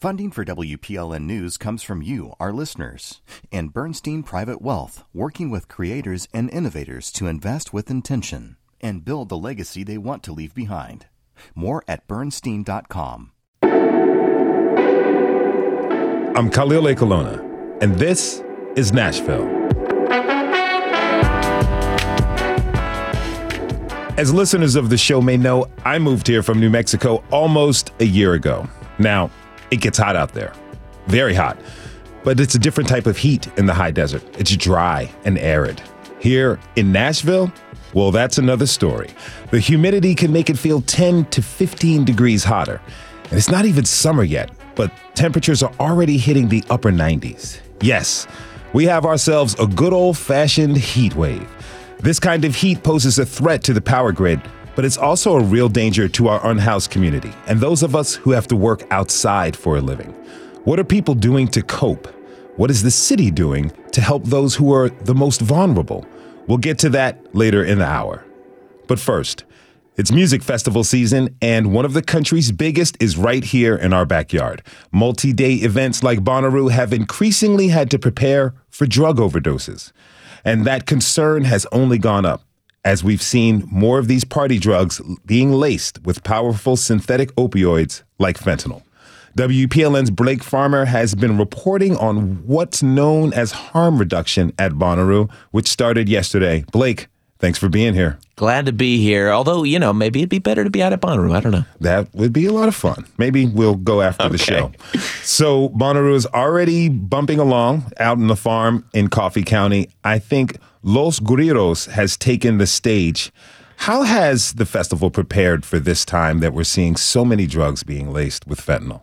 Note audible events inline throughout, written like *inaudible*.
Funding for WPLN News comes from you, our listeners, and Bernstein Private Wealth, working with creators and innovators to invest with intention and build the legacy they want to leave behind. More at bernstein.com. I'm Khalil Ekulona, and this is Nashville. As listeners of the show may know, I moved here from New Mexico almost a year ago. Now, it gets hot out there, very hot, but it's a different type of heat in the high desert. It's dry and arid. Here in Nashville, well, that's another story. The humidity can make it feel 10 to 15 degrees hotter. And it's not even summer yet, but temperatures are already hitting the upper 90s. Yes, we have ourselves a good old fashioned heat wave. This kind of heat poses a threat to the power grid, but it's also a real danger to our unhoused community and those of us who have to work outside for a living. What are people doing to cope? What is the city doing to help those who are the most vulnerable? We'll get to that later in the hour. But first, it's music festival season, and one of the country's biggest is right here in our backyard. Multi day events like Bonnaroo have increasingly had to prepare for drug overdoses. And that concern has only gone up as we've seen more of these party drugs being laced with powerful synthetic opioids like fentanyl. WPLN's Blake Farmer has been reporting on what's known as harm reduction at Bonnaroo, which started yesterday. Blake, thanks for being here. Glad to be here. Although, you know, maybe it'd be better to be out at Bonnaroo. I don't know. That would be a lot of fun. Maybe we'll go after okay. the show. So, Bonnaroo is already bumping along out in the farm in Coffee County. I think Los Guerreros has taken the stage how has the festival prepared for this time that we're seeing so many drugs being laced with fentanyl?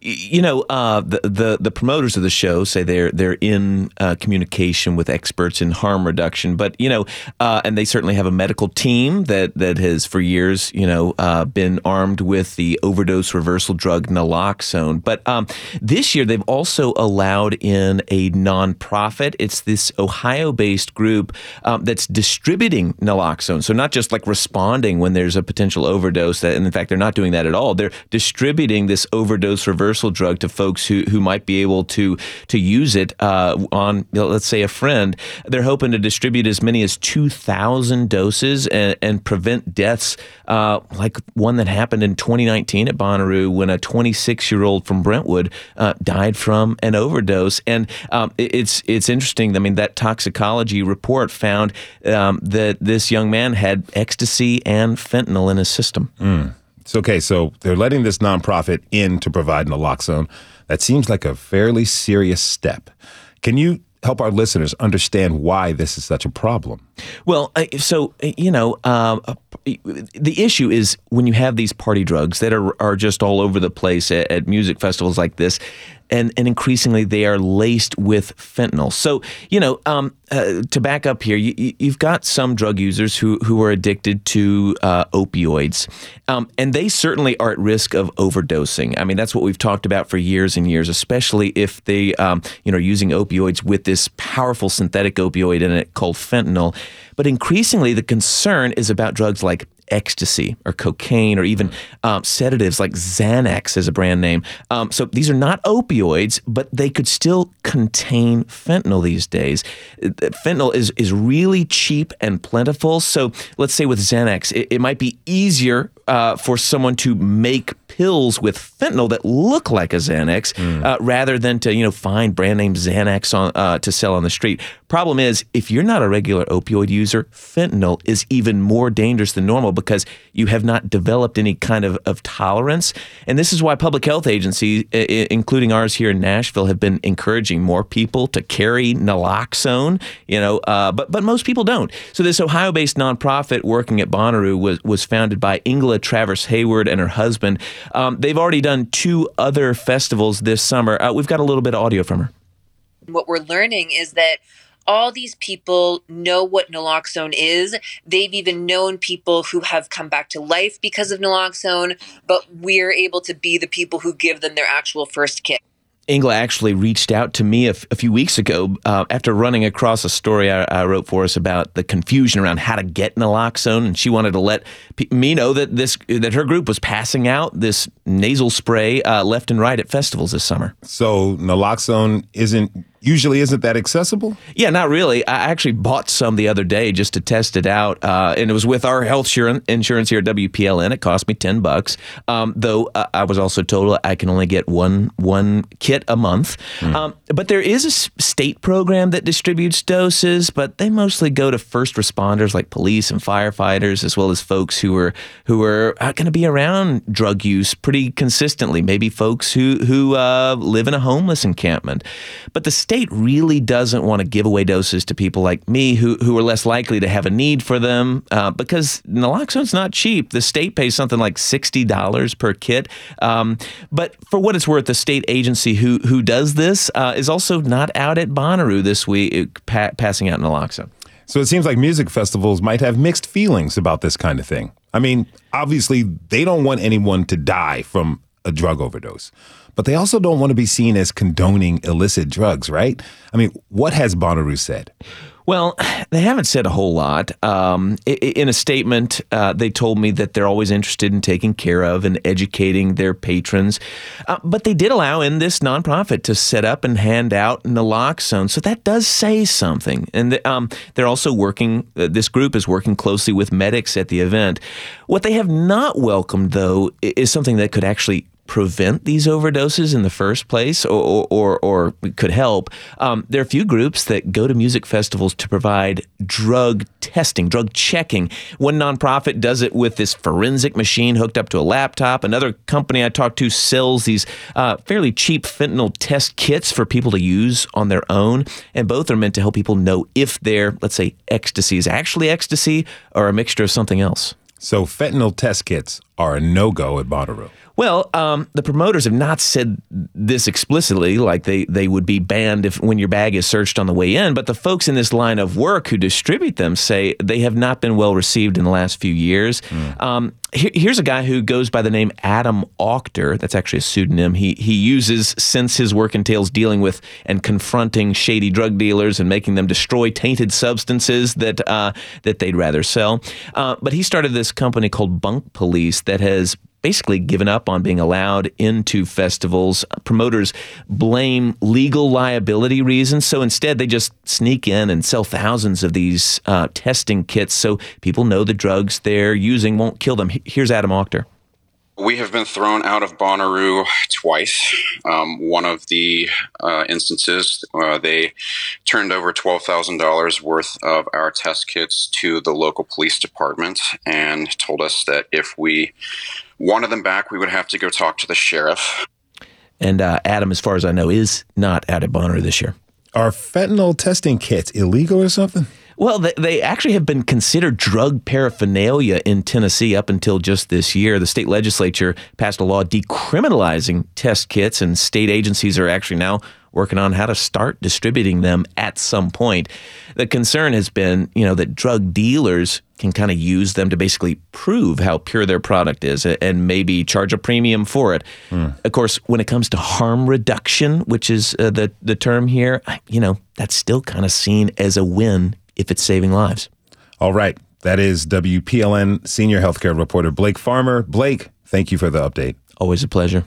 You know, uh, the, the, the promoters of the show say they're they're in uh, communication with experts in harm reduction, but you know, uh, and they certainly have a medical team that that has for years, you know, uh, been armed with the overdose reversal drug naloxone. But um, this year, they've also allowed in a nonprofit. It's this Ohio-based group um, that's distributing naloxone. So not just like like responding when there's a potential overdose. That, and in fact, they're not doing that at all. They're distributing this overdose reversal drug to folks who, who might be able to to use it uh, on, you know, let's say, a friend. They're hoping to distribute as many as 2,000 doses and, and prevent deaths uh, like one that happened in 2019 at Bonnaroo when a 26 year old from Brentwood uh, died from an overdose. And um, it's it's interesting. I mean, that toxicology report found um, that this young man had ecstasy and fentanyl in his system. Mm. It's okay. So they're letting this nonprofit in to provide naloxone. That seems like a fairly serious step. Can you help our listeners understand why this is such a problem? Well, so you know, um, the issue is when you have these party drugs that are are just all over the place at, at music festivals like this and, and increasingly they are laced with fentanyl. So, you know, um, uh, to back up here, you, have got some drug users who, who are addicted to uh, opioids, um, and they certainly are at risk of overdosing. I mean, that's what we've talked about for years and years, especially if they, um, you know, are using opioids with this powerful synthetic opioid in it called fentanyl. But increasingly, the concern is about drugs like ecstasy or cocaine or even um, sedatives like Xanax as a brand name. Um, so these are not opioids, but they could still contain fentanyl these days. Fentanyl is, is really cheap and plentiful. So let's say with Xanax, it, it might be easier uh, for someone to make pills with fentanyl that look like a Xanax mm. uh, rather than to you know find brand name Xanax on, uh, to sell on the street. Problem is, if you're not a regular opioid user, fentanyl is even more dangerous than normal because you have not developed any kind of, of tolerance. And this is why public health agencies, including ours here in Nashville, have been encouraging more people to carry naloxone. You know, uh, but but most people don't. So this Ohio-based nonprofit working at Bonnaroo was was founded by Ingela Travers Hayward and her husband. Um, they've already done two other festivals this summer. Uh, we've got a little bit of audio from her. What we're learning is that all these people know what naloxone is. They've even known people who have come back to life because of naloxone, but we're able to be the people who give them their actual first kick. Ingela actually reached out to me a, f- a few weeks ago uh, after running across a story I, I, wrote for us about the confusion around how to get naloxone, and she wanted to let p- me know that this that her group was passing out this nasal spray uh, left and right at festivals this summer. So naloxone isn't usually isn't that accessible? Yeah, not really. I actually bought some the other day just to test it out, uh, and it was with our health insurance here at WPLN. It cost me ten bucks, um, though uh, I was also told I can only get one one kit a month. Mm. Um, but there is a state program that distributes doses, but they mostly go to first responders like police and firefighters, as well as folks who are who are uh, going to be around drug use pretty consistently. Maybe folks who who uh, live in a homeless encampment, but the state really doesn't want to give away doses to people like me who, who are less likely to have a need for them uh, because naloxone's not cheap. The state pays something like $60 per kit. Um, but for what it's worth, the state agency who, who does this uh, is also not out at Bonnaroo this week pa- passing out naloxone. So it seems like music festivals might have mixed feelings about this kind of thing. I mean, obviously, they don't want anyone to die from a drug overdose but they also don't want to be seen as condoning illicit drugs, right? I mean, what has Bonnaroo said? Well, *sighs* they haven't said a whole lot. Um, in a statement, uh, they told me that they're always interested in taking care of and educating their patrons. Uh, but they did allow in this nonprofit to set up and hand out naloxone. So that does say something. And the, um, they're also working, uh, this group is working closely with medics at the event. What they have not welcomed, though, is something that could actually prevent these overdoses in the first place or, or, or could help. Um, there are a few groups that go to music festivals to provide drug testing, drug checking. One nonprofit does it with this forensic machine hooked up to a laptop. Another company I talked to sells these uh, fairly cheap fentanyl test kits for people to use on their own. And both are meant to help people know if their, let's say, ecstasy is actually ecstasy or a mixture of something else. So fentanyl test kits are a no go at Bonnaroo. Well, um, the promoters have not said this explicitly, like they, they would be banned if when your bag is searched on the way in. But the folks in this line of work who distribute them say they have not been well received in the last few years. Mm. Um, here, here's a guy who goes by the name Adam Auctor. That's actually a pseudonym. He he uses since his work entails dealing with and confronting shady drug dealers and making them destroy tainted substances that uh, that they'd rather sell. Uh, but he started this company called Bunk Police that has basically given up on being allowed into festivals. Promoters blame legal liability reasons, so instead they just sneak in and sell thousands of these uh, testing kits so people know the drugs they're using won't kill them. Here's Adam Auctor. We have been thrown out of Bonnaroo twice. Um, one of the uh, instances, uh, they turned over $12,000 worth of our test kits to the local police department and told us that if we wanted them back, we would have to go talk to the sheriff. And uh, Adam, as far as I know, is not out at Bonnaroo this year. Are fentanyl testing kits illegal or something? Well, they actually have been considered drug paraphernalia in Tennessee up until just this year. The state legislature passed a law decriminalizing test kits, and state agencies are actually now working on how to start distributing them at some point. The concern has been, you know, that drug dealers can kind of use them to basically prove how pure their product is and maybe charge a premium for it. Mm. Of course, when it comes to harm reduction, which is uh, the the term here, you know, that's still kind of seen as a win if it's saving lives. All right. That is WPLN senior healthcare reporter Blake Farmer. Blake, thank you for the update. Always a pleasure.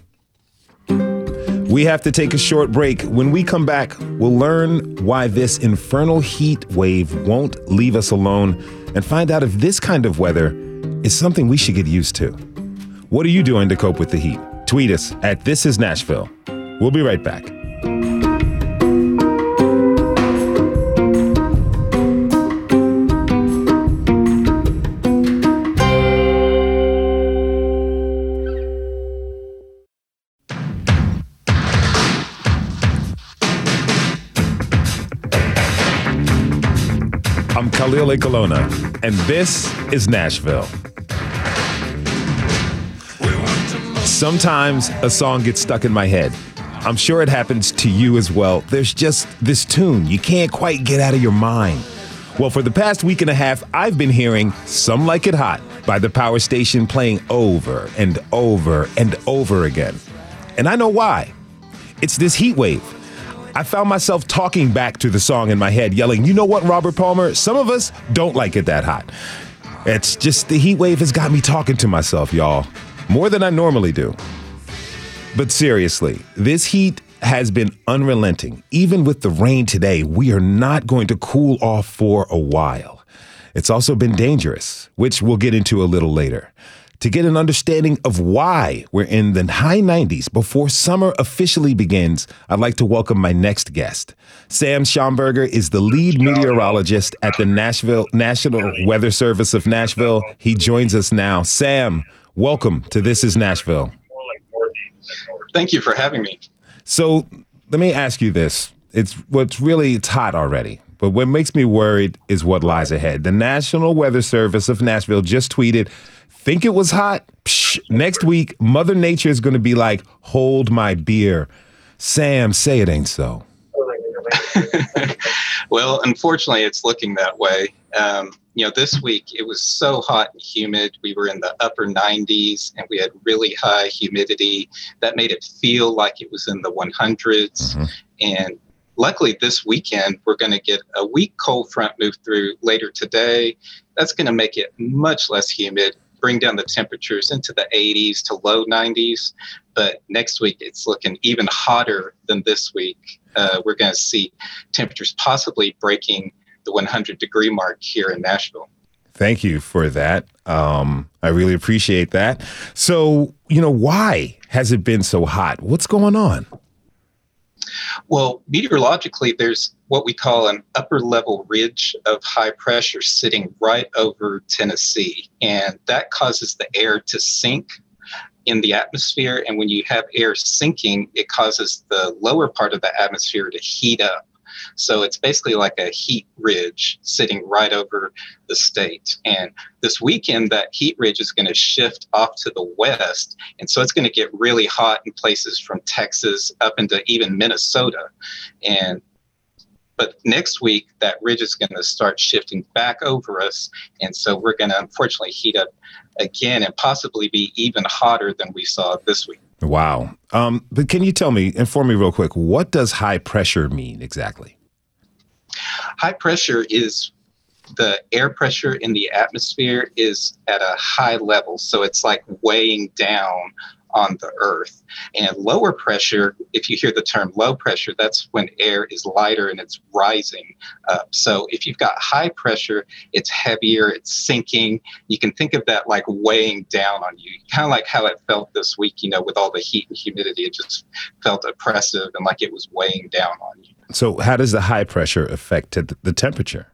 We have to take a short break. When we come back, we'll learn why this infernal heat wave won't leave us alone and find out if this kind of weather is something we should get used to. What are you doing to cope with the heat? Tweet us at This Is Nashville. We'll be right back. Khalil Ekulona, and this is Nashville. Sometimes a song gets stuck in my head. I'm sure it happens to you as well. There's just this tune you can't quite get out of your mind. Well, for the past week and a half, I've been hearing Some Like It Hot by the power station playing over and over and over again. And I know why. It's this heat wave. I found myself talking back to the song in my head, yelling, You know what, Robert Palmer? Some of us don't like it that hot. It's just the heat wave has got me talking to myself, y'all, more than I normally do. But seriously, this heat has been unrelenting. Even with the rain today, we are not going to cool off for a while. It's also been dangerous, which we'll get into a little later. To get an understanding of why we're in the high 90s before summer officially begins, I'd like to welcome my next guest. Sam Shamburger is the lead meteorologist at the Nashville National Weather Service of Nashville. He joins us now. Sam, welcome to This is Nashville. Thank you for having me. So let me ask you this. It's what's really it's hot already. But what makes me worried is what lies ahead. The National Weather Service of Nashville just tweeted, think it was hot? Psh, next week, Mother Nature is going to be like, hold my beer. Sam, say it ain't so. *laughs* well, unfortunately, it's looking that way. Um, you know, this week it was so hot and humid. We were in the upper 90s and we had really high humidity. That made it feel like it was in the 100s. Mm-hmm. And luckily, this weekend, we're going to get a weak cold front move through later today. That's going to make it much less humid, bring down the temperatures into the 80s to low 90s. But next week, it's looking even hotter than this week. Uh, we're going to see temperatures possibly breaking the 100 degree mark here in Nashville. Thank you for that. Um, I really appreciate that. So, you know, why has it been so hot? What's going on? Well, meteorologically, there's what we call an upper level ridge of high pressure sitting right over Tennessee. And that causes the air to sink in the atmosphere. And when you have air sinking, it causes the lower part of the atmosphere to heat up. So it's basically like a heat ridge sitting right over the state. And this weekend, that heat ridge is going to shift off to the west. And so it's going to get really hot in places from Texas up into even Minnesota. And but next week, that ridge is going to start shifting back over us. And so we're going to unfortunately heat up again and possibly be even hotter than we saw this week. Wow. Um, but can you tell me, inform me real quick, what does high pressure mean exactly? High pressure is the air pressure in the atmosphere is at a high level. So it's like weighing down on the earth. And lower pressure, if you hear the term low pressure, that's when air is lighter and it's rising up. So if you've got high pressure, it's heavier, it's sinking. You can think of that like weighing down on you, kind of like how it felt this week, you know, with all the heat and humidity. It just felt oppressive and like it was weighing down on you. So, how does the high pressure affect the temperature?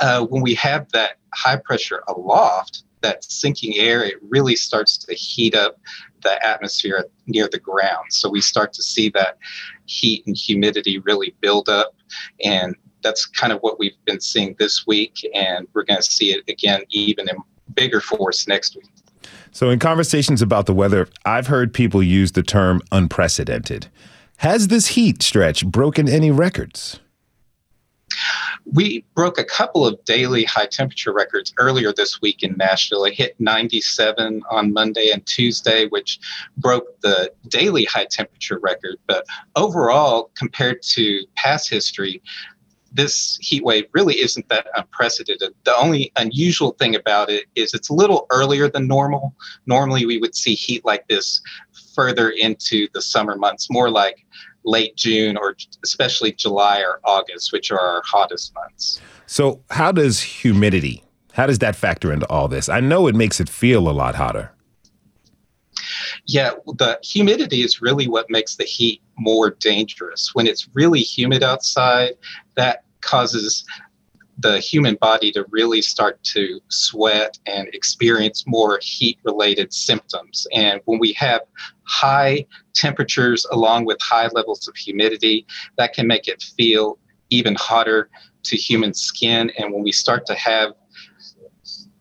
Uh, when we have that high pressure aloft, that sinking air, it really starts to heat up the atmosphere near the ground. So we start to see that heat and humidity really build up. And that's kind of what we've been seeing this week. And we're going to see it again, even in bigger force next week. So, in conversations about the weather, I've heard people use the term unprecedented. Has this heat stretch broken any records? We broke a couple of daily high temperature records earlier this week in Nashville. It hit 97 on Monday and Tuesday, which broke the daily high temperature record. But overall, compared to past history, this heat wave really isn't that unprecedented. The only unusual thing about it is it's a little earlier than normal. Normally, we would see heat like this further into the summer months, more like late June or especially July or August, which are our hottest months. So, how does humidity? How does that factor into all this? I know it makes it feel a lot hotter. Yeah, the humidity is really what makes the heat more dangerous. When it's really humid outside, that causes the human body to really start to sweat and experience more heat related symptoms. And when we have high temperatures along with high levels of humidity, that can make it feel even hotter to human skin. And when we start to have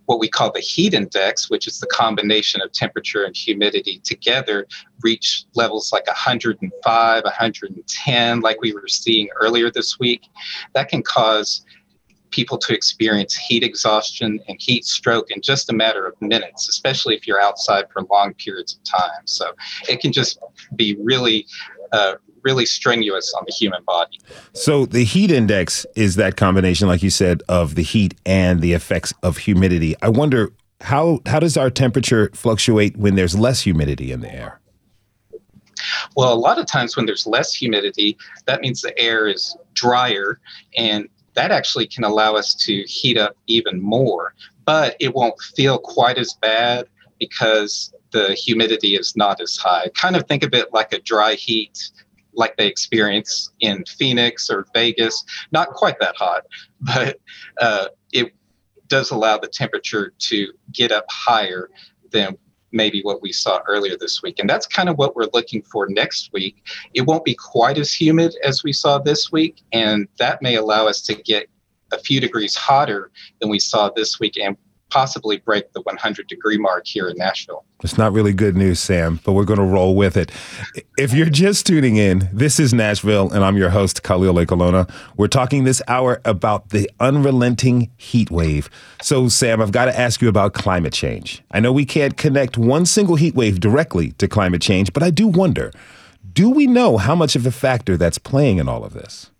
what we call the heat index, which is the combination of temperature and humidity together, reach levels like 105, 110, like we were seeing earlier this week, that can cause people to experience heat exhaustion and heat stroke in just a matter of minutes, especially if you're outside for long periods of time. So it can just be really, uh, really strenuous on the human body. So the heat index is that combination, like you said, of the heat and the effects of humidity. I wonder how how does our temperature fluctuate when there's less humidity in the air? Well, a lot of times when there's less humidity, that means the air is drier and that actually can allow us to heat up even more, but it won't feel quite as bad because the humidity is not as high. Kind of think of it like a dry heat like they experience in Phoenix or Vegas. Not quite that hot, *laughs* but uh, it does allow the temperature to get up higher than maybe what we saw earlier this week. And that's kind of what we're looking for next week. It won't be quite as humid as we saw this week, and that may allow us to get a few degrees hotter than we saw this week and possibly break the 100 degree mark here in Nashville. It's not really good news, Sam, but we're going to roll with it. If you're just tuning in, this is Nashville, and I'm your host, Khalil Ekulona. We're talking this hour about the unrelenting heat wave. So, Sam, I've got to ask you about climate change. I know we can't connect one single heat wave directly to climate change, but I do wonder do we know how much of a factor that's playing in all of this?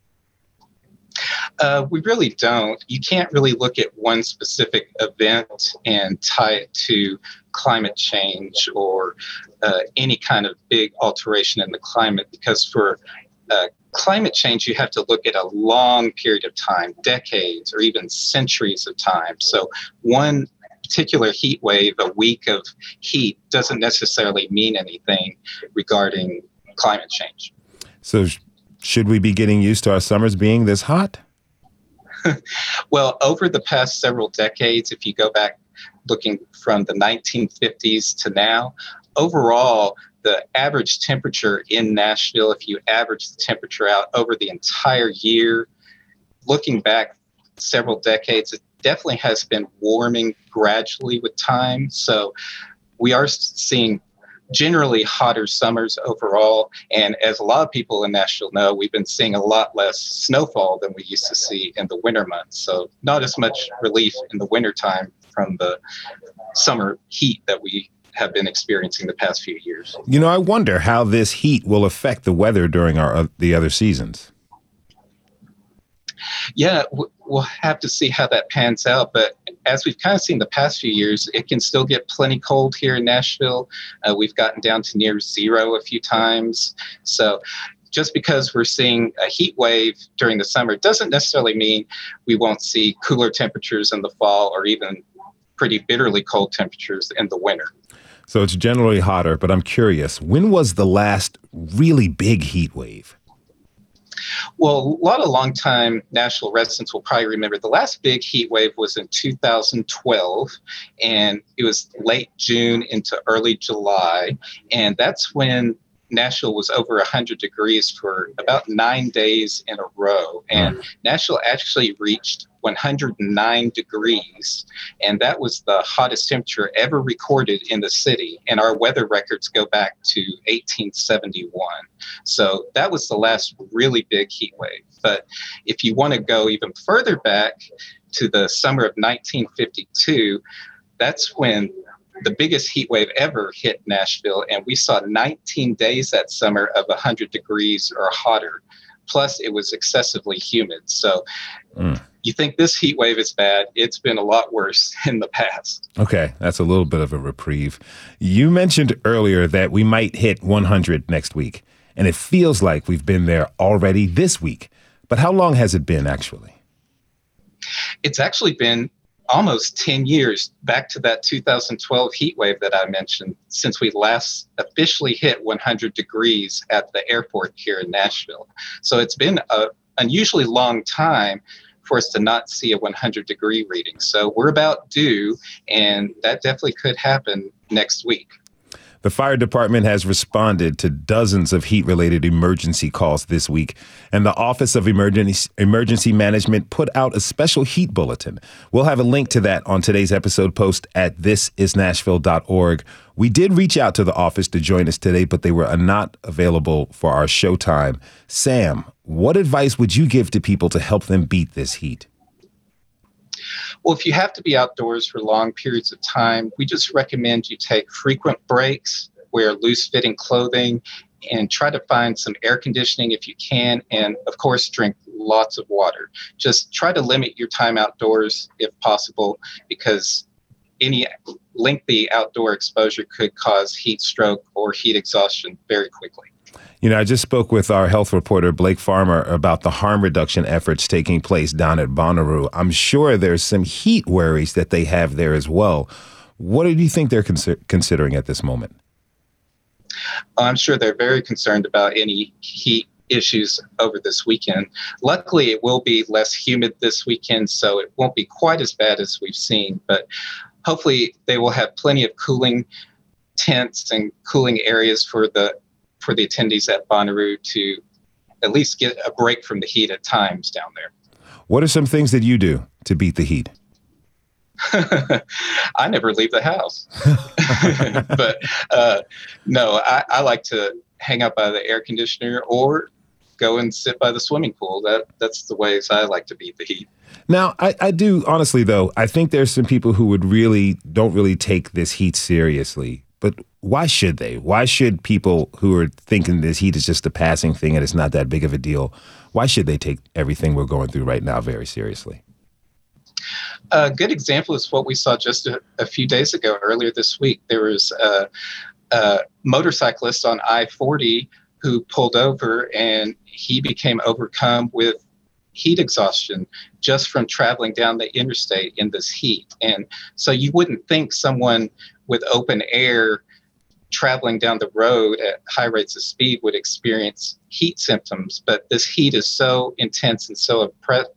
Uh, we really don't. You can't really look at one specific event and tie it to climate change or uh, any kind of big alteration in the climate because for uh, climate change, you have to look at a long period of time, decades or even centuries of time. So, one particular heat wave, a week of heat, doesn't necessarily mean anything regarding climate change. So, should we be getting used to our summers being this hot? *laughs* well, over the past several decades, if you go back looking from the 1950s to now, overall, the average temperature in Nashville, if you average the temperature out over the entire year, looking back several decades, it definitely has been warming gradually with time. So we are seeing generally hotter summers overall. And as a lot of people in Nashville know, we've been seeing a lot less snowfall than we used to see in the winter months. So not as much relief in the wintertime from the summer heat that we have been experiencing the past few years. You know, I wonder how this heat will affect the weather during our uh, the other seasons. Yeah, we'll have to see how that pans out. But as we've kind of seen the past few years, it can still get plenty cold here in Nashville. Uh, we've gotten down to near zero a few times. So just because we're seeing a heat wave during the summer doesn't necessarily mean we won't see cooler temperatures in the fall or even pretty bitterly cold temperatures in the winter. So it's generally hotter, but I'm curious, when was the last really big heat wave? Well, a lot of longtime Nashville residents will probably remember the last big heat wave was in 2012, and it was late June into early July. And that's when Nashville was over 100 degrees for about nine days in a row. And mm. Nashville actually reached 109 degrees. And that was the hottest temperature ever recorded in the city. And our weather records go back to 1871. So that was the last really big heat wave. But if you want to go even further back to the summer of 1952, that's when the biggest heat wave ever hit Nashville, and we saw 19 days that summer of 100 degrees or hotter. Plus, it was excessively humid. So, mm. you think this heat wave is bad? It's been a lot worse *laughs* in the past. Okay, that's a little bit of a reprieve. You mentioned earlier that we might hit 100 next week, and it feels like we've been there already this week. But how long has it been actually? It's actually been almost 10 years back to that 2012 heat wave that I mentioned since we last officially hit 100 degrees at the airport here in Nashville. So it's been an unusually long time for us to not see a 100 degree reading. So we're about due, and that definitely could happen next week. The fire department has responded to dozens of heat related emergency calls this week, and the Office of Emergency, Emergency Management put out a special heat bulletin. We'll have a link to that on today's episode post at thisisnashville.org. We did reach out to the office to join us today, but they were not available for our showtime. Sam, what advice would you give to people to help them beat this heat? Well, if you have to be outdoors for long periods of time, we just recommend you take frequent breaks, wear loose fitting clothing, and try to find some air conditioning if you can. And of course, drink lots of water. Just try to limit your time outdoors if possible, because any lengthy outdoor exposure could cause heat stroke or heat exhaustion very quickly. You know, I just spoke with our health reporter, Blake Farmer, about the harm reduction efforts taking place down at Bonnaroo. I'm sure there's some heat worries that they have there as well. What do you think they're considering at this moment? I'm sure they're very concerned about any heat issues over this weekend. Luckily, it will be less humid this weekend, so it won't be quite as bad as we've seen. But hopefully, they will have plenty of cooling tents and cooling areas for the for the attendees at Bonnaroo to at least get a break from the heat at times down there. What are some things that you do to beat the heat? *laughs* I never leave the house. *laughs* but uh, no, I, I, like to hang out by the air conditioner or go and sit by the swimming pool. That that's the ways I like to beat the heat. Now, I, I do honestly though. I think there's some people who would really don't really take this heat seriously. But why should they? Why should people who are thinking this heat is just a passing thing and it's not that big of a deal? Why should they take everything we're going through right now very seriously? A good example is what we saw just a, a few days ago, earlier this week. There was a, a motorcyclist on I 40 who pulled over and he became overcome with heat exhaustion just from traveling down the interstate in this heat. And so you wouldn't think someone with open air traveling down the road at high rates of speed would experience heat symptoms, but this heat is so intense and so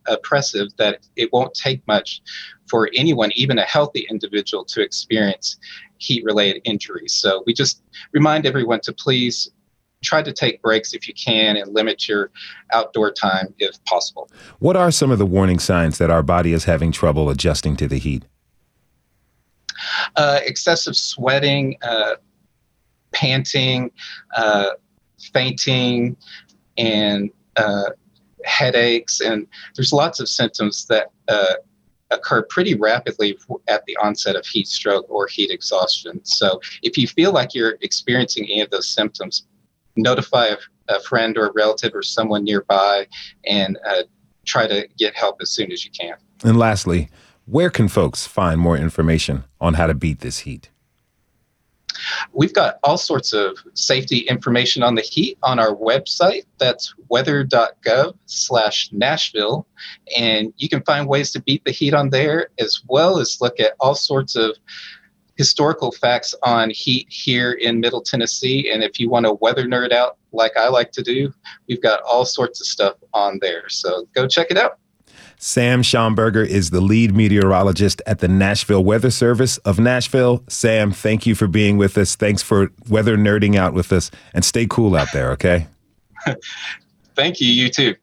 oppressive that it won't take much for anyone, even a healthy individual, to experience heat related injuries. So we just remind everyone to please try to take breaks if you can and limit your outdoor time if possible. What are some of the warning signs that our body is having trouble adjusting to the heat? Uh, excessive sweating, uh, panting, uh, fainting, and uh, headaches. And there's lots of symptoms that uh, occur pretty rapidly at the onset of heat stroke or heat exhaustion. So if you feel like you're experiencing any of those symptoms, notify a, a friend or a relative or someone nearby and uh, try to get help as soon as you can. And lastly, where can folks find more information on how to beat this heat? We've got all sorts of safety information on the heat on our website. That's weather.gov slash Nashville. And you can find ways to beat the heat on there, as well as look at all sorts of historical facts on heat here in Middle Tennessee. And if you want to weather nerd out like I like to do, we've got all sorts of stuff on there. So go check it out. Sam Shamburger is the lead meteorologist at the Nashville Weather Service of Nashville. Sam, thank you for being with us. Thanks for weather nerding out with us. And stay cool out there, okay? *laughs* thank you. You too.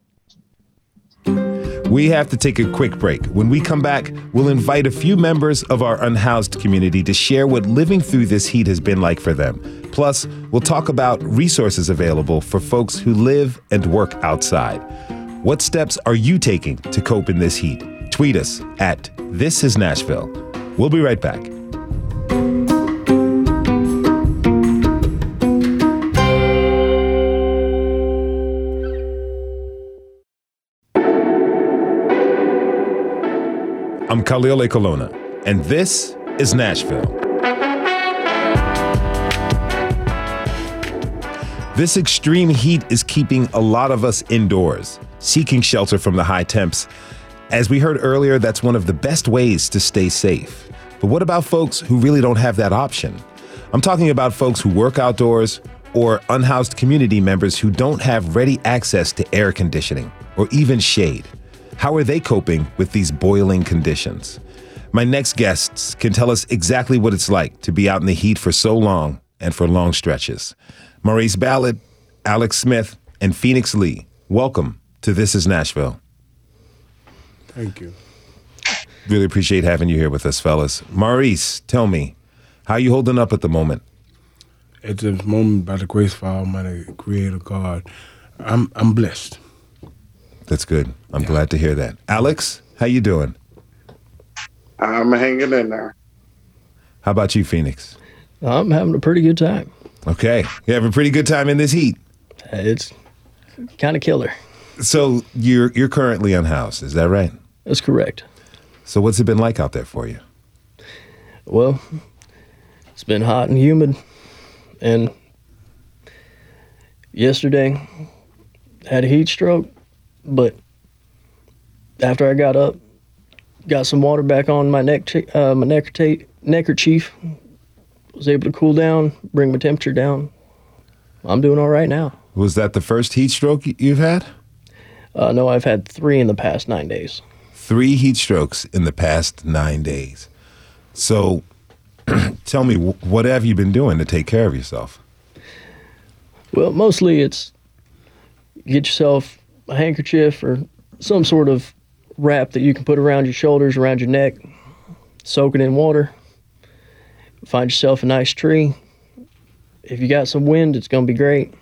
We have to take a quick break. When we come back, we'll invite a few members of our unhoused community to share what living through this heat has been like for them. Plus, we'll talk about resources available for folks who live and work outside. What steps are you taking to cope in this heat? Tweet us at This Is Nashville. We'll be right back. I'm Khalil Ekulona, and this is Nashville. This extreme heat is keeping a lot of us indoors seeking shelter from the high temps. As we heard earlier, that's one of the best ways to stay safe. But what about folks who really don't have that option? I'm talking about folks who work outdoors or unhoused community members who don't have ready access to air conditioning or even shade. How are they coping with these boiling conditions? My next guests can tell us exactly what it's like to be out in the heat for so long and for long stretches. Maurice Ballard, Alex Smith, and Phoenix Lee, welcome to This is Nashville. Thank you. Really appreciate having you here with us, fellas. Maurice, tell me, how you holding up at the moment? At this moment, by the grace of Almighty Creator God, I'm I'm blessed. That's good. I'm yeah. glad to hear that. Alex, how you doing? I'm hanging in there. How about you, Phoenix? I'm having a pretty good time. Okay, you have a pretty good time in this heat. It's kind of killer. So you're you're currently unhoused, is that right? That's correct. So what's it been like out there for you? Well, it's been hot and humid, and yesterday had a heat stroke, but after I got up, got some water back on my neck, uh, my neckerchief, neckerchief, was able to cool down, bring my temperature down. I'm doing all right now. Was that the first heat stroke you've had? Uh, no, I've had three in the past nine days. Three heat strokes in the past nine days. So, *clears throat* tell me, what have you been doing to take care of yourself? Well, mostly it's get yourself a handkerchief or some sort of wrap that you can put around your shoulders, around your neck, soak it in water. Find yourself a nice tree. If you got some wind, it's going to be great.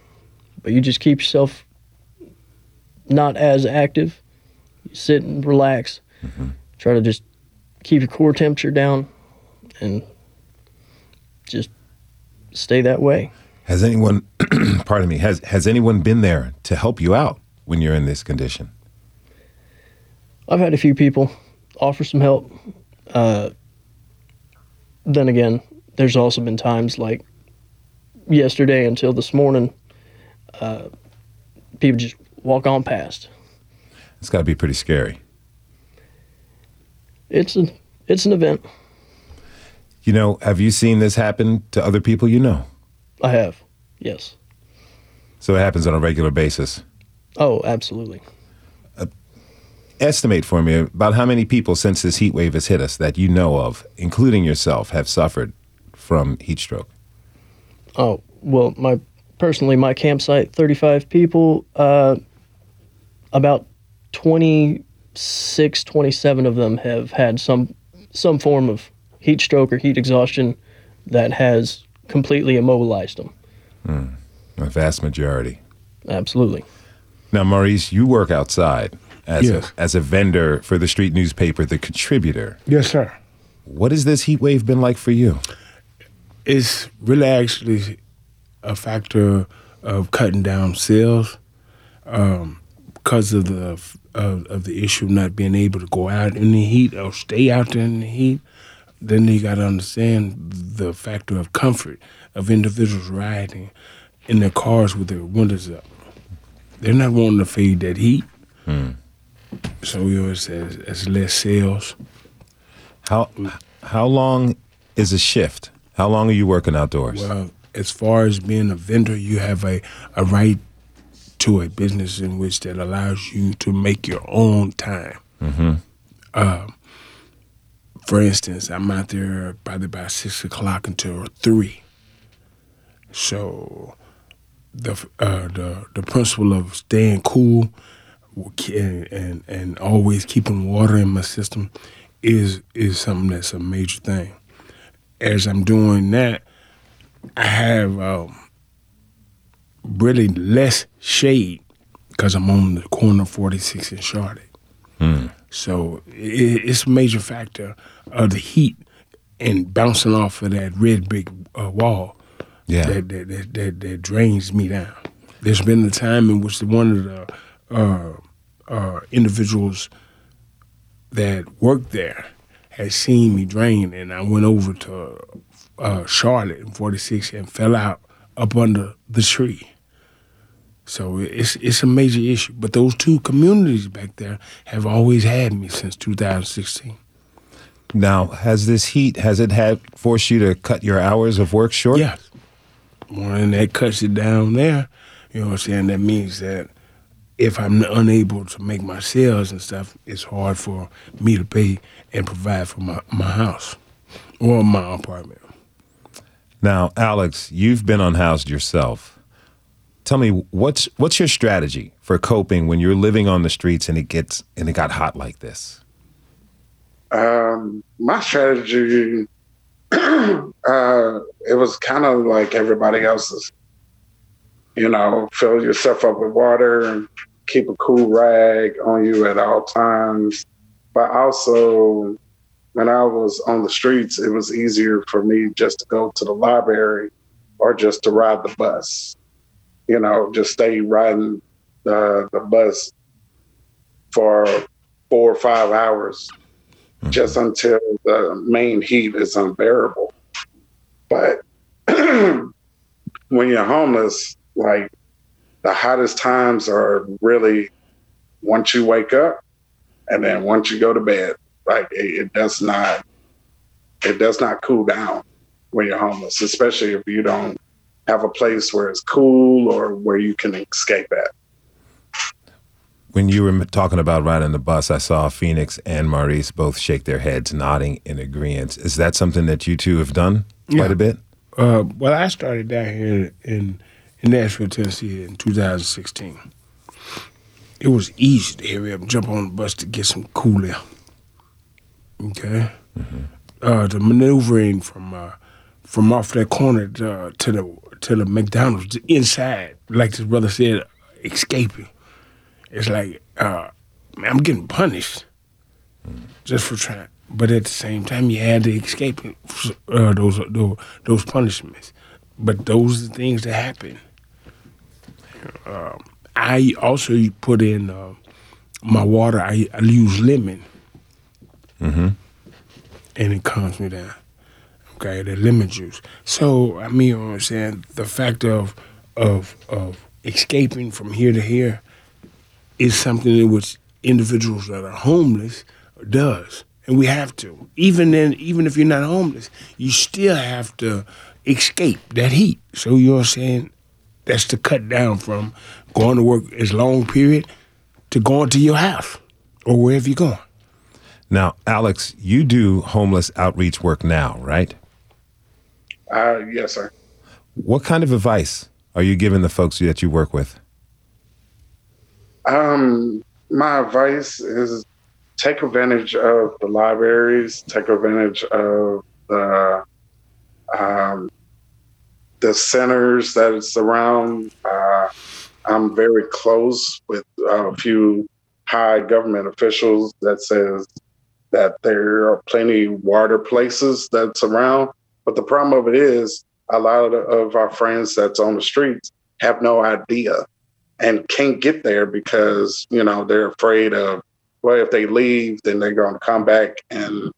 But you just keep yourself not as active. You sit and relax. Mm-hmm. Try to just keep your core temperature down and just stay that way. Has anyone, *clears throat* pardon me, has has anyone been there to help you out when you're in this condition? I've had a few people offer some help. Uh, then again, there's also been times like yesterday until this morning, uh, people just walk on past. It's got to be pretty scary. It's an it's an event. You know, have you seen this happen to other people you know? I have, yes. So it happens on a regular basis. Oh, absolutely. Uh, estimate for me about how many people since this heat wave has hit us that you know of, including yourself, have suffered from heat stroke. Oh well, my personally my campsite, thirty five people. Uh, about 26, 27 of them have had some some form of heat stroke or heat exhaustion that has completely immobilized them. Mm, a vast majority. Absolutely. Now, Maurice, you work outside as, yes. a, as a vendor for the street newspaper, The Contributor. Yes, sir. What has this heat wave been like for you? It's really actually a factor of cutting down sales um, because of the of, of the issue of not being able to go out in the heat or stay out there in the heat then you got to understand the factor of comfort of individuals riding in their cars with their windows up. They're not wanting to fade that heat. Hmm. So you know, it's, it's less sales. How how long is a shift? How long are you working outdoors? Well, as far as being a vendor, you have a, a right to a business in which that allows you to make your own time. Mm-hmm. Um, for instance, I'm out there probably about six o'clock until three. So the uh, the the principle of staying cool and, and and always keeping water in my system is is something that's a major thing. As I'm doing that, I have um, really less shade because I'm on the corner of 46 and Charlotte. Mm. So it, it's a major factor of the heat and bouncing off of that red brick uh, wall yeah. that, that, that, that, that drains me down. There's been a time in which one of the uh, uh, individuals that worked there had seen me drain, and I went over to uh, Charlotte in 46 and fell out up under the tree. So it's it's a major issue. But those two communities back there have always had me since 2016. Now, has this heat has it had forced you to cut your hours of work short? Yes. When that cuts it down there, you know what I'm saying? That means that if I'm unable to make my sales and stuff, it's hard for me to pay and provide for my, my house or my apartment. Now, Alex, you've been unhoused yourself. Tell me what's what's your strategy for coping when you're living on the streets and it gets and it got hot like this? Um, my strategy, *clears throat* uh, it was kind of like everybody else's. You know, fill yourself up with water and keep a cool rag on you at all times, but also when I was on the streets, it was easier for me just to go to the library or just to ride the bus. You know, just stay riding the, the bus for four or five hours mm-hmm. just until the main heat is unbearable. But *clears throat* when you're homeless, like the hottest times are really once you wake up and then once you go to bed. Like it, it does not it does not cool down when you're homeless, especially if you don't have a place where it's cool or where you can escape at. When you were talking about riding the bus, I saw Phoenix and Maurice both shake their heads, nodding in agreement. Is that something that you two have done quite yeah. a bit? Uh, well, I started down here in in Nashville, Tennessee, in 2016. It was easy to hurry up and jump on the bus to get some cool air. Okay, mm-hmm. uh, the maneuvering from uh, from off that corner to, to the to the McDonald's inside, like this brother said, escaping. It's like uh, man, I'm getting punished just for trying. But at the same time, you had to escape uh, those, those those punishments. But those are the things that happen. Um, I also put in uh, my water. I, I use lemon, mm-hmm. and it calms me down. Okay, the lemon juice. So I mean, you know I'm saying the fact of of of escaping from here to here is something in which individuals that are homeless does, and we have to. Even then, even if you're not homeless, you still have to escape that heat. So you know what I'm saying? That's to cut down from going to work as long period to going to your house or wherever you're going. Now, Alex, you do homeless outreach work now, right? Uh, yes, sir. What kind of advice are you giving the folks that you work with? Um, my advice is take advantage of the libraries, take advantage of the um, the centers that around. Uh, I'm very close with a few high government officials that says that there are plenty water places that's around. But the problem of it is a lot of our friends that's on the streets have no idea and can't get there because, you know, they're afraid of, well, if they leave, then they're going to come back and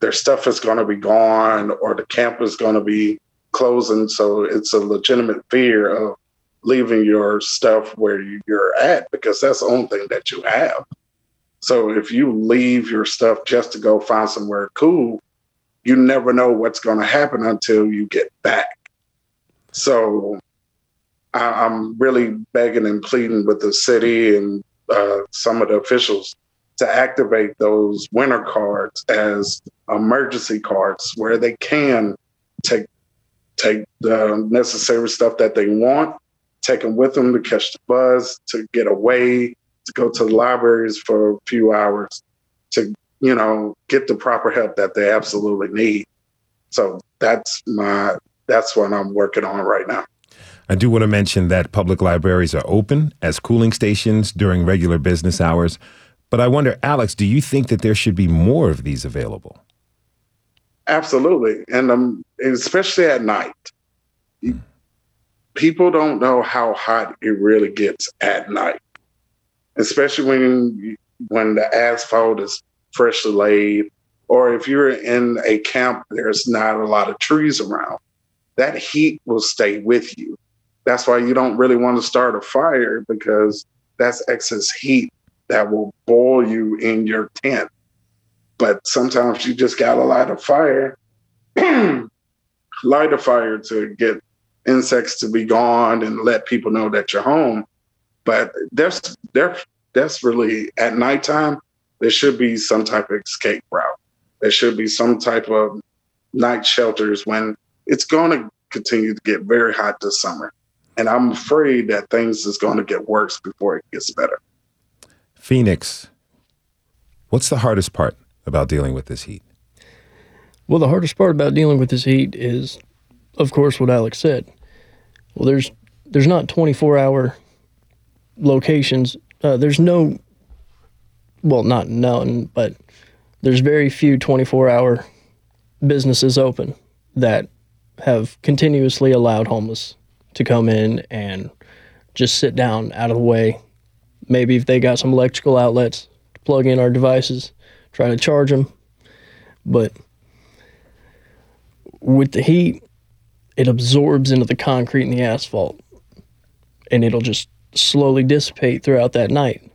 their stuff is going to be gone or the camp is going to be closing. So it's a legitimate fear of leaving your stuff where you're at because that's the only thing that you have. So if you leave your stuff just to go find somewhere cool, you never know what's going to happen until you get back. So I, am really begging and pleading with the city and uh, some of the officials to activate those winter cards as emergency cards where they can take take the necessary stuff that they want, take them with them to catch the bus, to get away, to go to the libraries for a few hours, to you know get the proper help that they absolutely need. So that's my that's what I'm working on right now. I do want to mention that public libraries are open as cooling stations during regular business hours. But I wonder, Alex, do you think that there should be more of these available? Absolutely. And um, especially at night. People don't know how hot it really gets at night, especially when when the asphalt is freshly laid, or if you're in a camp, there's not a lot of trees around. That heat will stay with you. That's why you don't really want to start a fire because that's excess heat that will boil you in your tent but sometimes you just gotta light a fire, *clears throat* light a fire to get insects to be gone and let people know that you're home. But there's there desperately at nighttime, there should be some type of escape route. There should be some type of night shelters when it's going to continue to get very hot this summer. And I'm afraid that things is going to get worse before it gets better. Phoenix, what's the hardest part about dealing with this heat? Well, the hardest part about dealing with this heat is, of course, what Alex said. Well, there's there's not 24 hour locations. Uh, there's no, well, not none, but there's very few 24 hour businesses open that have continuously allowed homeless to come in and just sit down out of the way. Maybe if they got some electrical outlets to plug in our devices, try to charge them. But with the heat, it absorbs into the concrete and the asphalt and it'll just slowly dissipate throughout that night.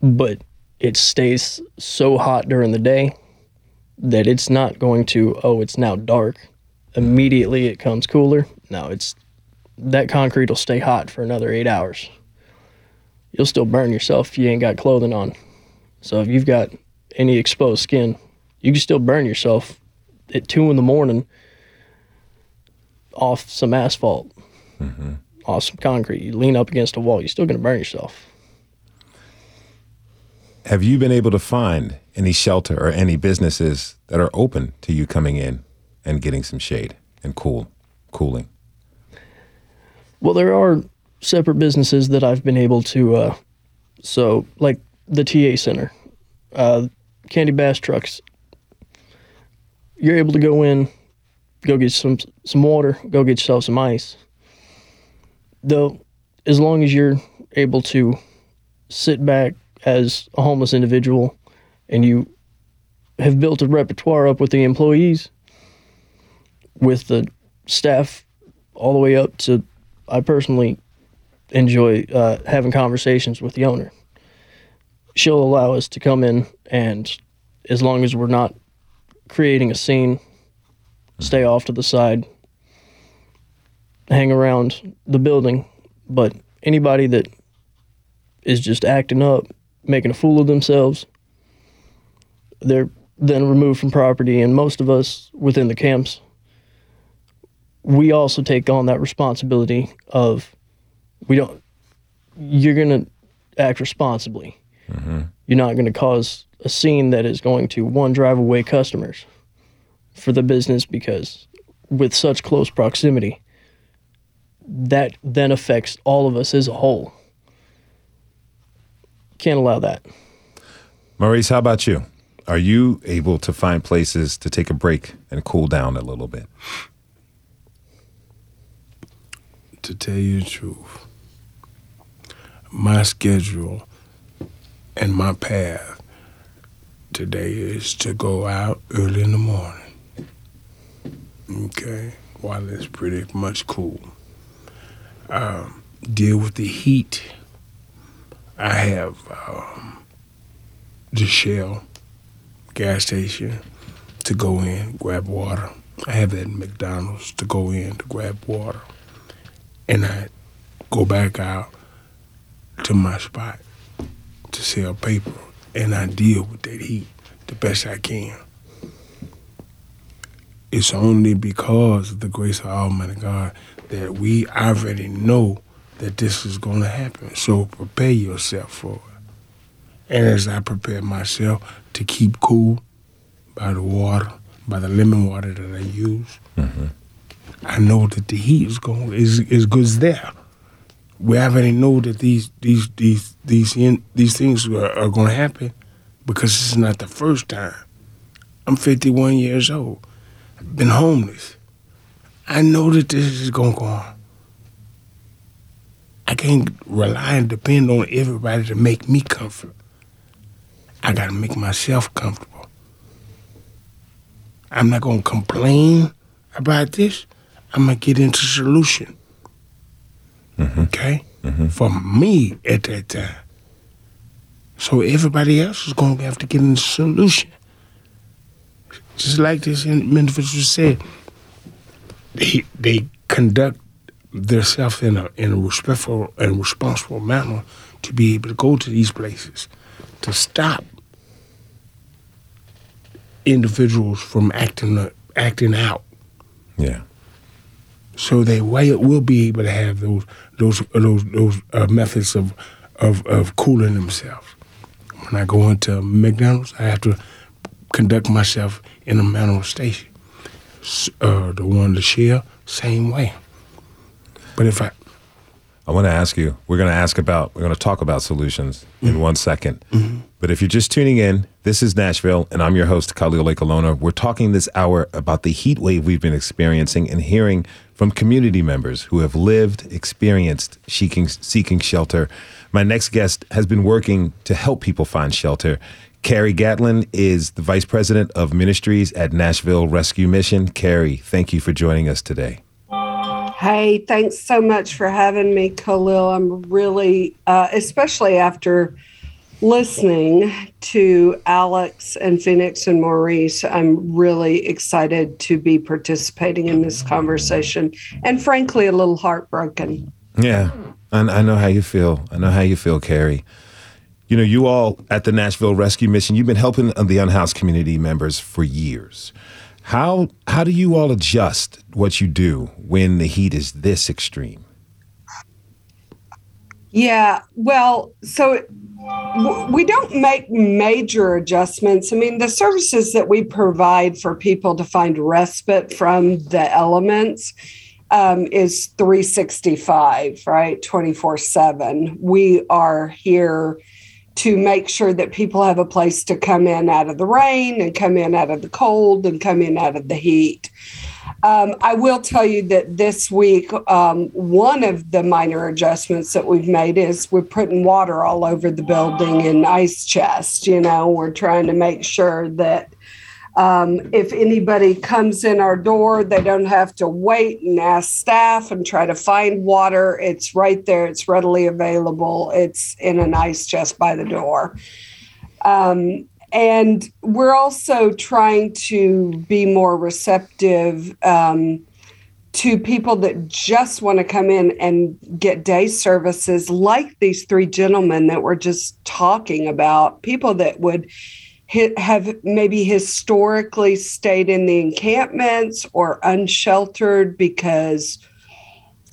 But it stays so hot during the day that it's not going to, oh, it's now dark. Immediately it comes cooler. No, it's that concrete will stay hot for another eight hours. You'll still burn yourself if you ain't got clothing on. So if you've got any exposed skin, you can still burn yourself at two in the morning off some asphalt, mm-hmm. Off some concrete. You lean up against a wall, you're still going to burn yourself. Have you been able to find any shelter or any businesses that are open to you coming in and getting some shade and cool, cooling? Well, there are separate businesses that I've been able to. Uh, so, like the TA Center, uh, Candy Bass Trucks. You're able to go in, go get some some water, go get yourself some ice. Though, as long as you're able to sit back, as a homeless individual and you have built a repertoire up with the employees, with the staff, all the way up to, I personally enjoy uh, having conversations with the owner. She'll allow us to come in and, as long as we're not creating a scene, stay off to the side, hang around the building. But anybody that is just acting up making a fool of themselves. They're then removed from property, and most of us within the camps, we also take on that responsibility of we don't. You're gonna act responsibly. Mm-hmm. You're not going to cause a scene that is going to one drive away customers for the business because with such close proximity, that then affects all of us as a whole. Can't allow that. Maurice, how about you? Are you able to find places to take a break and cool down a little bit? To tell you the truth, my schedule and my path today is to go out early in the morning. Okay, while it's pretty much cool. Um, deal with the heat I have um, the Shell gas station to go in, grab water. I have that McDonald's to go in to grab water. And I go back out to my spot to sell paper and I deal with that heat the best I can. It's only because of the grace of Almighty God that we already know that this is going to happen. So prepare yourself for it. And as I prepare myself to keep cool by the water, by the lemon water that I use, mm-hmm. I know that the heat is going is is good there. We already know that these these these these in, these things are, are going to happen because this is not the first time. I'm 51 years old. I've been homeless. I know that this is going to go on. I can't rely and depend on everybody to make me comfortable. I got to make myself comfortable. I'm not going to complain about this. I'm going to get into solution. Mm-hmm. Okay? Mm-hmm. For me at that time. So everybody else is going to have to get into solution. Just like this individual said, they, they conduct themselves in a in a respectful and responsible manner to be able to go to these places to stop individuals from acting acting out. Yeah. So they will be able to have those those those those uh, methods of, of of cooling themselves. When I go into McDonald's, I have to conduct myself in a manner of station. Uh, the one to share, same way. But if I I want to ask you. We're going to ask about. We're going to talk about solutions in Mm-hmm. one second. But if you're just tuning in, this is Nashville, and I'm your host, Khalil Ekulona. We're talking this hour about the heat wave we've been experiencing and hearing from community members who have lived, experienced seeking seeking shelter. My next guest has been working to help people find shelter. Carrie Gatlin is the vice president of ministries at Nashville Rescue Mission. Carrie, thank you for joining us today. Hey, thanks so much for having me, Khalil. I'm really, uh, especially after listening to Alex and Phoenix and Maurice, I'm really excited to be participating in this conversation and frankly, a little heartbroken. Yeah, I, I know how you feel. I know how you feel, Carrie. You know, you all at the Nashville Rescue Mission, you've been helping the unhoused community members for years. How how do you all adjust what you do when the heat is this extreme? Yeah, well, so we don't make major adjustments. I mean, the services that we provide for people to find respite from the elements um, is 365, right? 24 7. We are here to make sure that people have a place to come in out of the rain and come in out of the cold and come in out of the heat. Um, I will tell you that this week, um, one of the minor adjustments that we've made is we're putting water all over the building in ice chests. You know, we're trying to make sure that um, if anybody comes in our door, they don't have to wait and ask staff and try to find water. It's right there, it's readily available, it's in an ice chest by the door. Um, and we're also trying to be more receptive um, to people that just want to come in and get day services, like these three gentlemen that we're just talking about, people that would have maybe historically stayed in the encampments or unsheltered because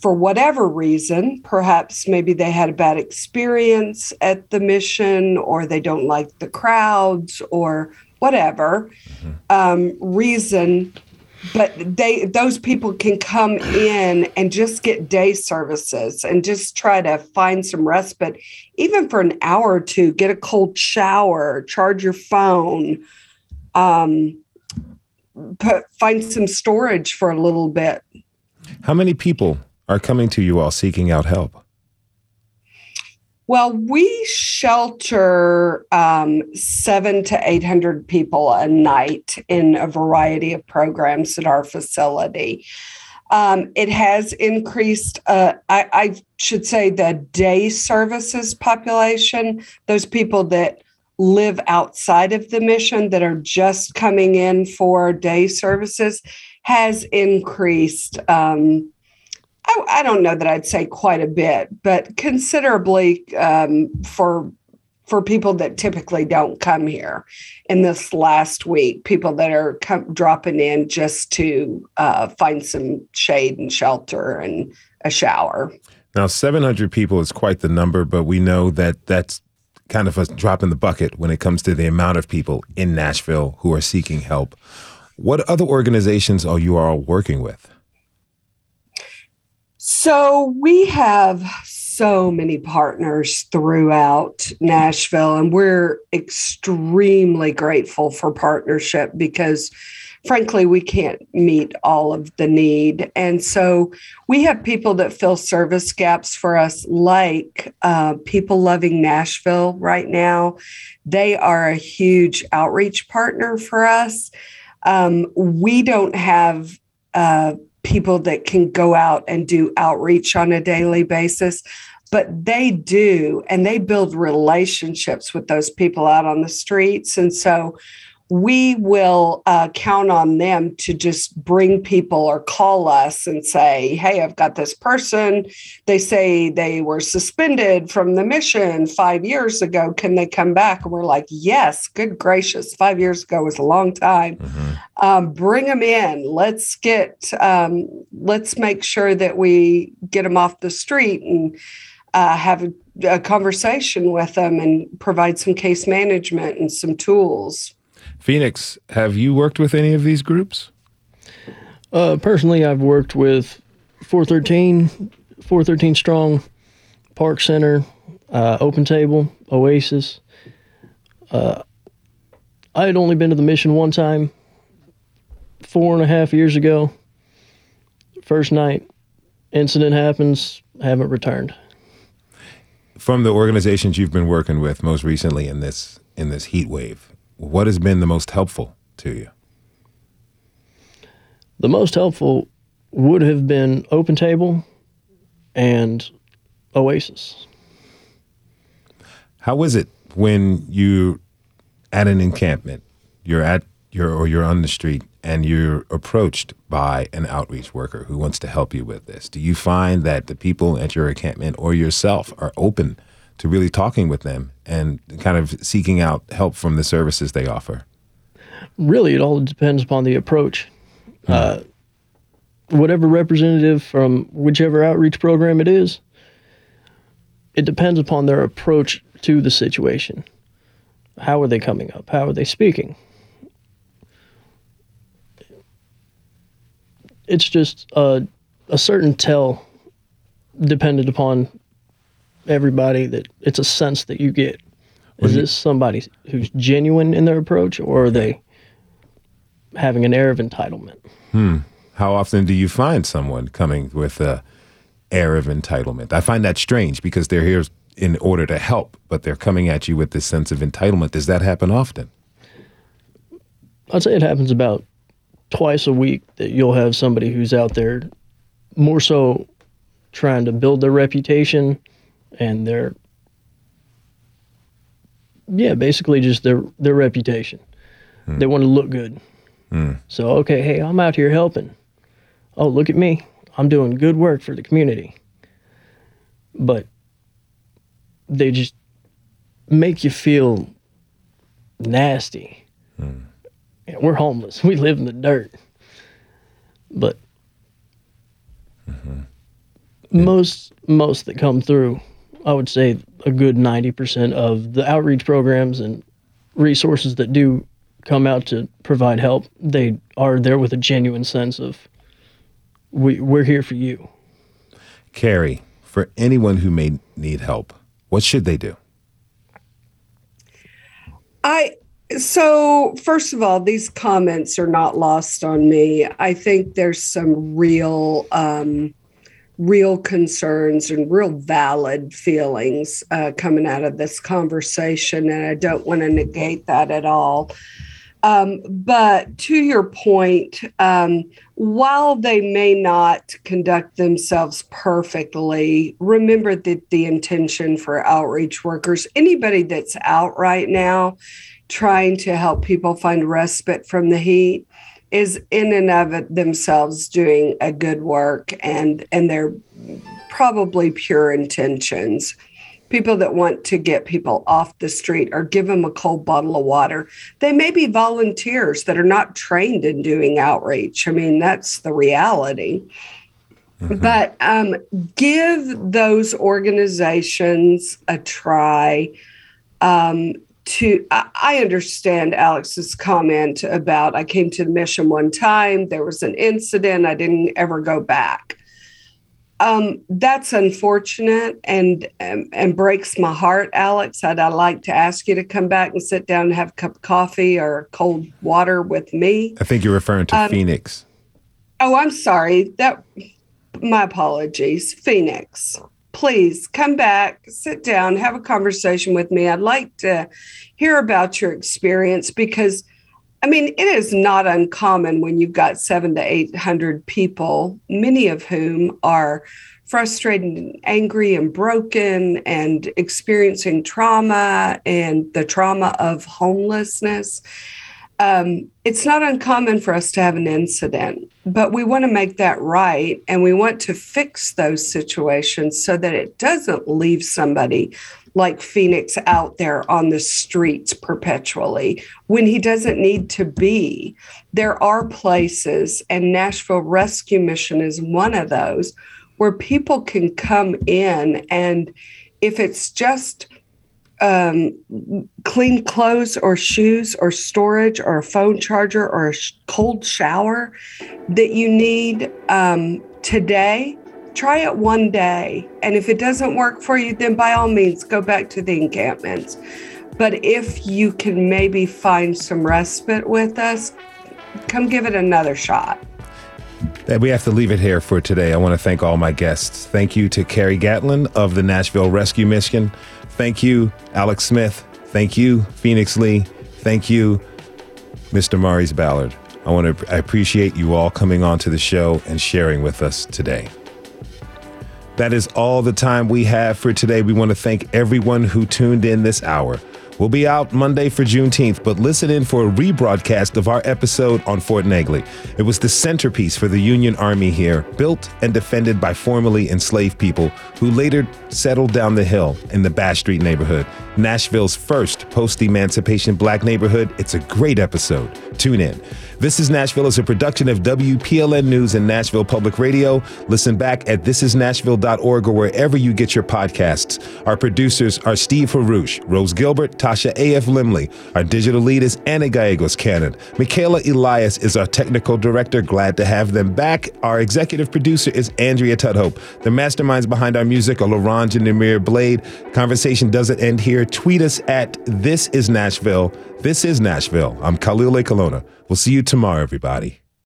for whatever reason, perhaps maybe they had a bad experience at the mission or they don't like the crowds or whatever um, reason. But they those people can come in and just get day services and just try to find some respite, even for an hour or two. Get a cold shower, charge your phone, um, put, find some storage for a little bit. How many people are coming to you all seeking out help? Well, we shelter um, seven to 800 people a night in a variety of programs at our facility. Um, it has increased, uh, I, I should say, the day services population, those people that live outside of the mission that are just coming in for day services has increased. Um, I, I don't know that I'd say quite a bit, but considerably um, for for people that typically don't come here in this last week. People that are come, dropping in just to uh, find some shade and shelter and a shower. Now, 700 people is quite the number, but we know that that's kind of a drop in the bucket when it comes to the amount of people in Nashville who are seeking help. What other organizations are you all working with? So we have so many partners throughout Nashville, and we're extremely grateful for partnership because, frankly, we can't meet all of the need. And so we have people that fill service gaps for us, like uh, People Loving Nashville right now. They are a huge outreach partner for us. Um, we don't have uh, people that can go out and do outreach on a daily basis but they do and they build relationships with those people out on the streets. And so we will uh, count on them to just bring people or call us and say, Hey, I've got this person. They say they were suspended from the mission five years ago. Can they come back? And we're like, Yes, good gracious. Five years ago was a long time. Mm-hmm. Um, bring them in. Let's get, um, let's make sure that we get them off the street and uh, have a, a conversation with them and provide some case management and some tools. Phoenix, have you worked with any of these groups? Uh, personally, I've worked with 413, 413 Strong, Park Center, uh, Open Table, Oasis. Uh, I had only been to the mission one time, four and a half years ago. First night, incident happens, haven't returned. From the organizations you've been working with most recently in this in this heat wave, what has been the most helpful to you? The most helpful would have been Open Table and Oasis. How is it when you at an encampment, you're at you're or you're on the street and you're approached by an outreach worker who wants to help you with this? Do you find that the people at your encampment or yourself are open to really talking with them and kind of seeking out help from the services they offer? Really, it all depends upon the approach. Uh, whatever representative from whichever outreach program it is, it depends upon their approach to the situation. How are they coming up? How are they speaking? It's just a, a certain tell dependent upon everybody that it's a sense that you get. Is this somebody who's genuine in their approach or are they having an air of entitlement? Hmm. How often do you find someone coming with a air of entitlement? I find that strange because they're here in order to help, but they're coming at you with this sense of entitlement. Does that happen often? I'd say it happens about twice a week that you'll have somebody who's out there more so trying to build their reputation and their yeah, basically just their their reputation. Hmm. They want to look good. Hmm. So okay, hey, I'm out here helping. Oh, look at me. I'm doing good work for the community. But they just make you feel nasty. Hmm. Yeah, we're homeless. *laughs* We live in the dirt. But mm-hmm. most most that come through, I would say a good ninety percent of the outreach programs and resources that do come out to provide help, they are there with a genuine sense of we we're here for you. Carrie, for anyone who may need help, what should they do? I so first of all, these comments are not lost on me. I think there's some real um, real concerns and real valid feelings uh, coming out of this conversation, and I don't want to negate that at all. Um, but to your point, um, while they may not conduct themselves perfectly, remember that the intention for outreach workers, anybody that's out right now trying to help people find respite from the heat, is in and of themselves doing a good work and and they're probably pure intentions people that want to get people off the street or give them a cold bottle of water. They may be volunteers that are not trained in doing outreach. I mean, that's the reality. But um, give those organizations a try. Um, to I, I understand Alex's comment about I came to the mission one time, there was an incident, I didn't ever go back um, that's unfortunate and um, and breaks my heart, Alex. I'd, I'd like to ask you to come back and sit down and have a cup of coffee or cold water with me. I think you're referring to Um, Phoenix. Oh, I'm sorry. That my apologies. Phoenix. Please come back, sit down, have a conversation with me. I'd like to hear about your experience because I mean, it is not uncommon when you've got seven to 800 people, many of whom are frustrated and angry and broken and experiencing trauma and the trauma of homelessness. Um, it's not uncommon for us to have an incident, but we want to make that right and we want to fix those situations so that it doesn't leave somebody like Phoenix out there on the streets perpetually when he doesn't need to be. There are places, and Nashville Rescue Mission is one of those, where people can come in and if it's just um, clean clothes or shoes or storage or a phone charger or a sh- cold shower that you need um, today, try it one day. And if it doesn't work for you, then by all means, go back to the encampments. But if you can maybe find some respite with us, come give it another shot. We have to leave it here for today. I want to thank all my guests. Thank you to Carrie Gatlin of the Nashville Rescue Mission. Thank you, Alex Smith. Thank you, Phoenix Lee. Thank you, Mr. Maurice Ballard. I want to I appreciate you all coming on to the show and sharing with us today. That is all the time we have for today. We want to thank everyone who tuned in this hour. We'll be out Monday for Juneteenth, but listen in for a rebroadcast of our episode on Fort Negley. It was the centerpiece for the Union Army here, built and defended by formerly enslaved people who later settled down the hill in the Bash Street neighborhood, Nashville's first post emancipation black neighborhood. It's a great episode. Tune in. This is Nashville is a production of WPLN News and Nashville Public Radio. Listen back at thisisnashville.org or wherever you get your podcasts. Our producers are Steve Haruch, Rose Gilbert, Tasha A.F. Limley. Our digital lead is Anna Gallegos Cannon. Michaela Elias is our technical director. Glad to have them back. Our executive producer is Andrea Tudhope. The masterminds behind our music are Laurent and Namir Blade. Conversation doesn't end here. Tweet us at This is Nashville. This is Nashville. I'm Khalil A. We'll see you tomorrow, everybody.